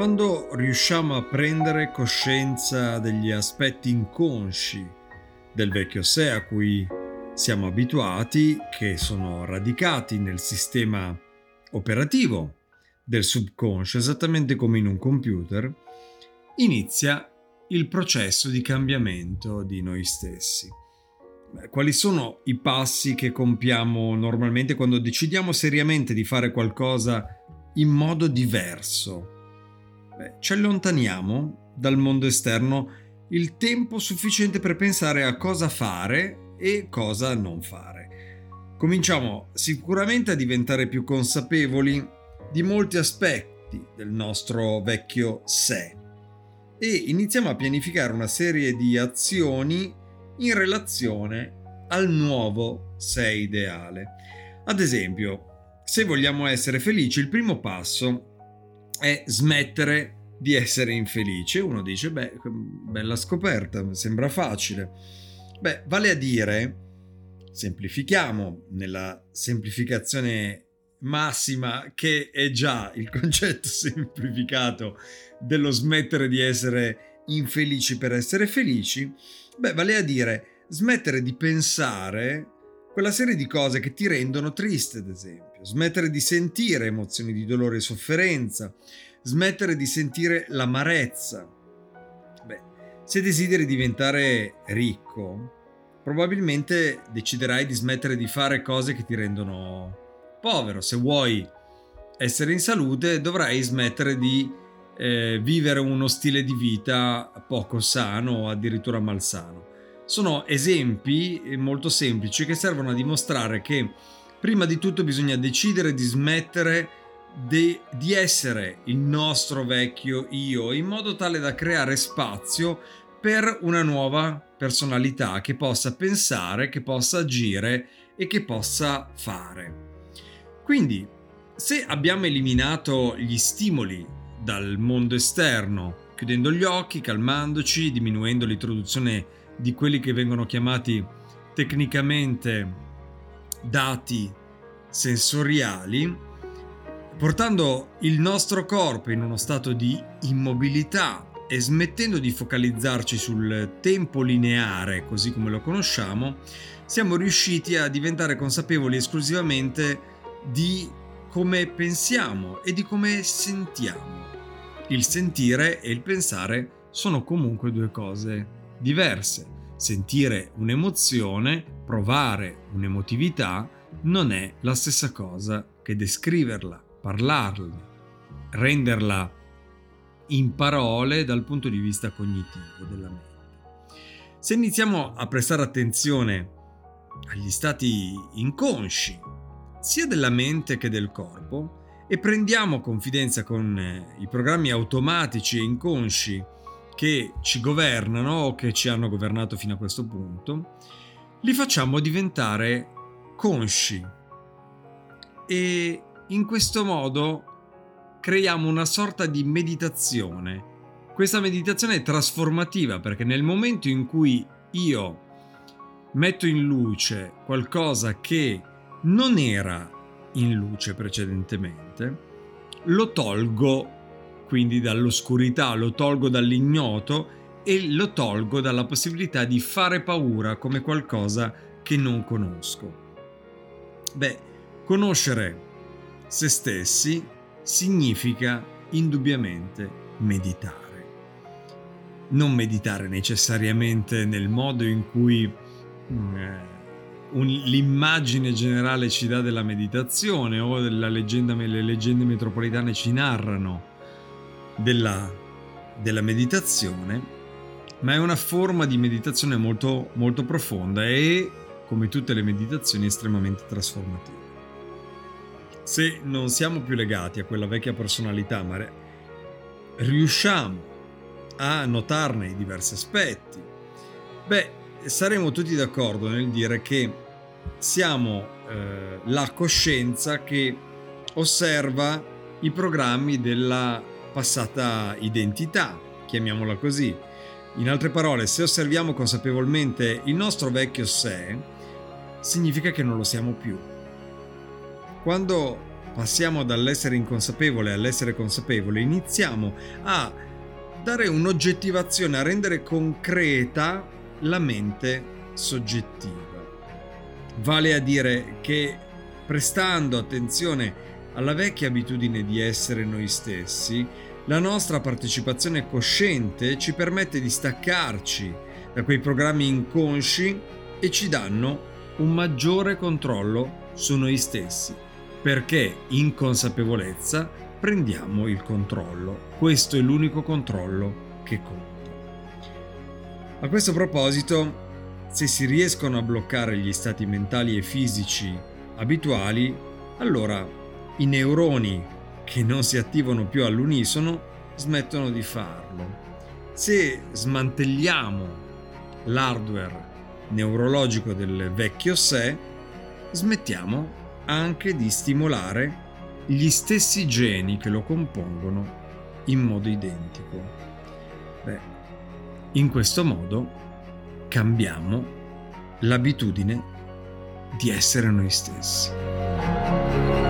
Quando riusciamo a prendere coscienza degli aspetti inconsci del vecchio sé a cui siamo abituati, che sono radicati nel sistema operativo del subconscio, esattamente come in un computer, inizia il processo di cambiamento di noi stessi. Quali sono i passi che compiamo normalmente quando decidiamo seriamente di fare qualcosa in modo diverso? Beh, ci allontaniamo dal mondo esterno il tempo sufficiente per pensare a cosa fare e cosa non fare. Cominciamo sicuramente a diventare più consapevoli di molti aspetti del nostro vecchio sé e iniziamo a pianificare una serie di azioni in relazione al nuovo sé ideale. Ad esempio, se vogliamo essere felici, il primo passo è smettere di essere infelice. Uno dice, beh, bella scoperta, sembra facile. Beh, vale a dire, semplifichiamo nella semplificazione massima che è già il concetto semplificato dello smettere di essere infelici per essere felici, beh, vale a dire smettere di pensare quella serie di cose che ti rendono triste, ad esempio, smettere di sentire emozioni di dolore e sofferenza, smettere di sentire l'amarezza. Beh, se desideri diventare ricco, probabilmente deciderai di smettere di fare cose che ti rendono povero. Se vuoi essere in salute, dovrai smettere di eh, vivere uno stile di vita poco sano o addirittura malsano. Sono esempi molto semplici che servono a dimostrare che prima di tutto bisogna decidere di smettere di, di essere il nostro vecchio io in modo tale da creare spazio per una nuova personalità che possa pensare, che possa agire e che possa fare. Quindi, se abbiamo eliminato gli stimoli dal mondo esterno, chiudendo gli occhi, calmandoci, diminuendo l'introduzione di quelli che vengono chiamati tecnicamente dati sensoriali, portando il nostro corpo in uno stato di immobilità e smettendo di focalizzarci sul tempo lineare così come lo conosciamo, siamo riusciti a diventare consapevoli esclusivamente di come pensiamo e di come sentiamo. Il sentire e il pensare sono comunque due cose diverse. Sentire un'emozione, provare un'emotività, non è la stessa cosa che descriverla parlarne, renderla in parole dal punto di vista cognitivo della mente. Se iniziamo a prestare attenzione agli stati inconsci, sia della mente che del corpo, e prendiamo confidenza con eh, i programmi automatici e inconsci che ci governano o che ci hanno governato fino a questo punto, li facciamo diventare consci e in questo modo creiamo una sorta di meditazione. Questa meditazione è trasformativa perché nel momento in cui io metto in luce qualcosa che non era in luce precedentemente, lo tolgo quindi dall'oscurità, lo tolgo dall'ignoto e lo tolgo dalla possibilità di fare paura come qualcosa che non conosco. Beh, conoscere se stessi significa indubbiamente meditare. Non meditare necessariamente nel modo in cui mm, eh, un, l'immagine generale ci dà della meditazione o leggenda, le leggende metropolitane ci narrano della, della meditazione, ma è una forma di meditazione molto, molto profonda e, come tutte le meditazioni, estremamente trasformativa. Se non siamo più legati a quella vecchia personalità, ma riusciamo a notarne i diversi aspetti, beh, saremo tutti d'accordo nel dire che siamo eh, la coscienza che osserva i programmi della passata identità, chiamiamola così. In altre parole, se osserviamo consapevolmente il nostro vecchio sé, significa che non lo siamo più. Quando passiamo dall'essere inconsapevole all'essere consapevole, iniziamo a dare un'oggettivazione, a rendere concreta la mente soggettiva. Vale a dire che prestando attenzione alla vecchia abitudine di essere noi stessi, la nostra partecipazione cosciente ci permette di staccarci da quei programmi inconsci e ci danno un maggiore controllo su noi stessi, perché in consapevolezza prendiamo il controllo. Questo è l'unico controllo che conta. A questo proposito, se si riescono a bloccare gli stati mentali e fisici abituali, allora i neuroni che non si attivano più all'unisono smettono di farlo. Se smantelliamo l'hardware neurologico del vecchio sé, smettiamo anche di stimolare gli stessi geni che lo compongono in modo identico. Beh, in questo modo cambiamo l'abitudine di essere noi stessi.